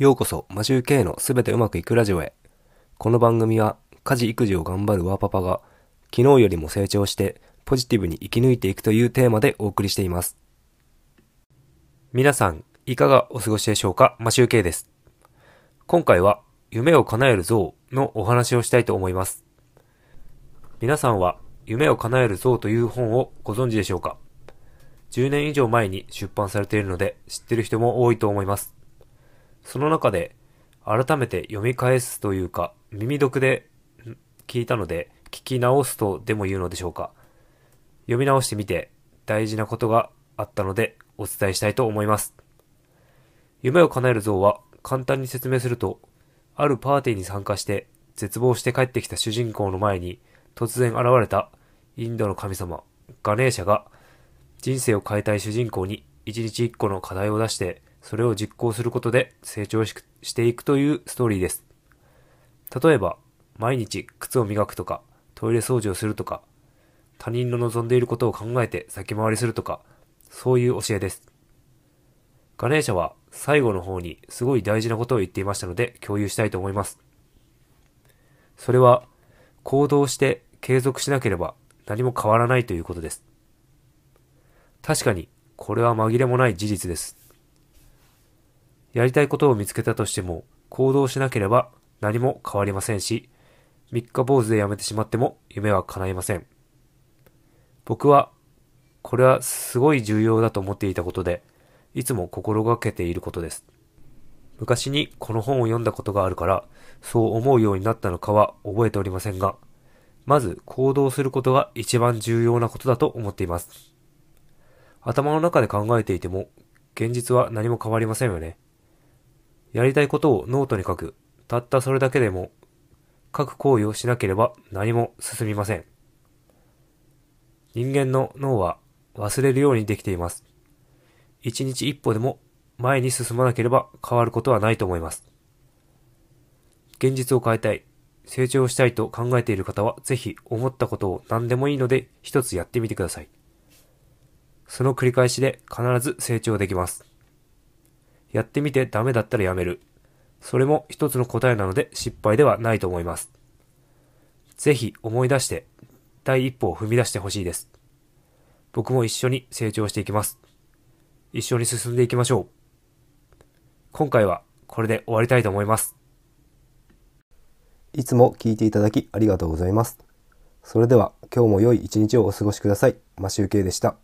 ようこそ、マジュー K のすべてうまくいくラジオへ。この番組は、家事育児を頑張るワーパパが、昨日よりも成長して、ポジティブに生き抜いていくというテーマでお送りしています。皆さん、いかがお過ごしでしょうか？マシュー K です。今回は、夢を叶える像のお話をしたいと思います。皆さんは、夢を叶える像という本をご存知でしょうか？10年以上前に出版されているので知ってる人も多いと思います。その中で改めて読み返すというか耳読で聞いたので聞き直すとでも言うのでしょうか。読み直してみて大事なことがあったのでお伝えしたいと思います。夢を叶える像は簡単に説明するとあるパーティーに参加して絶望して帰ってきた主人公の前に突然現れたインドの神様ガネーシャが人生を変えたい主人公に一日一個の課題を出してそれを実行することで成長していくというストーリーです。例えば毎日靴を磨くとかトイレ掃除をするとか他人の望んでいることを考えて先回りするとかそういう教えです。ガネーシャは最後の方にすごい大事なことを言っていましたので共有したいと思います。それは行動して継続しなければ何も変わらないということです。確かにこれは紛れもない事実です。やりたいことを見つけたとしても行動しなければ何も変わりませんし、三日坊主でやめてしまっても夢は叶いません。僕はこれはすごい重要だと思っていたことで、いつも心がけていることです。昔にこの本を読んだことがあるから、そう思うようになったのかは覚えておりませんが、まず行動することが一番重要なことだと思っています。頭の中で考えていても、現実は何も変わりませんよね。やりたいことをノートに書く。たったそれだけでも、書く行為をしなければ何も進みません。人間の脳は忘れるようにできています。一日一歩でも前に進まなければ変わることはないと思います。現実を変えたい、成長したいと考えている方は、ぜひ思ったことを何でもいいので一つやってみてください。その繰り返しで必ず成長できます。やってみてダメだったらやめる。それも一つの答えなので失敗ではないと思います。ぜひ思い出して第一歩を踏み出してほしいです。僕も一緒に成長していきます。一緒に進んでいきましょう。今回はこれで終わりたいと思います。いつも聞いていただきありがとうございます。それでは今日も良い一日をお過ごしください。マシュウケイでした。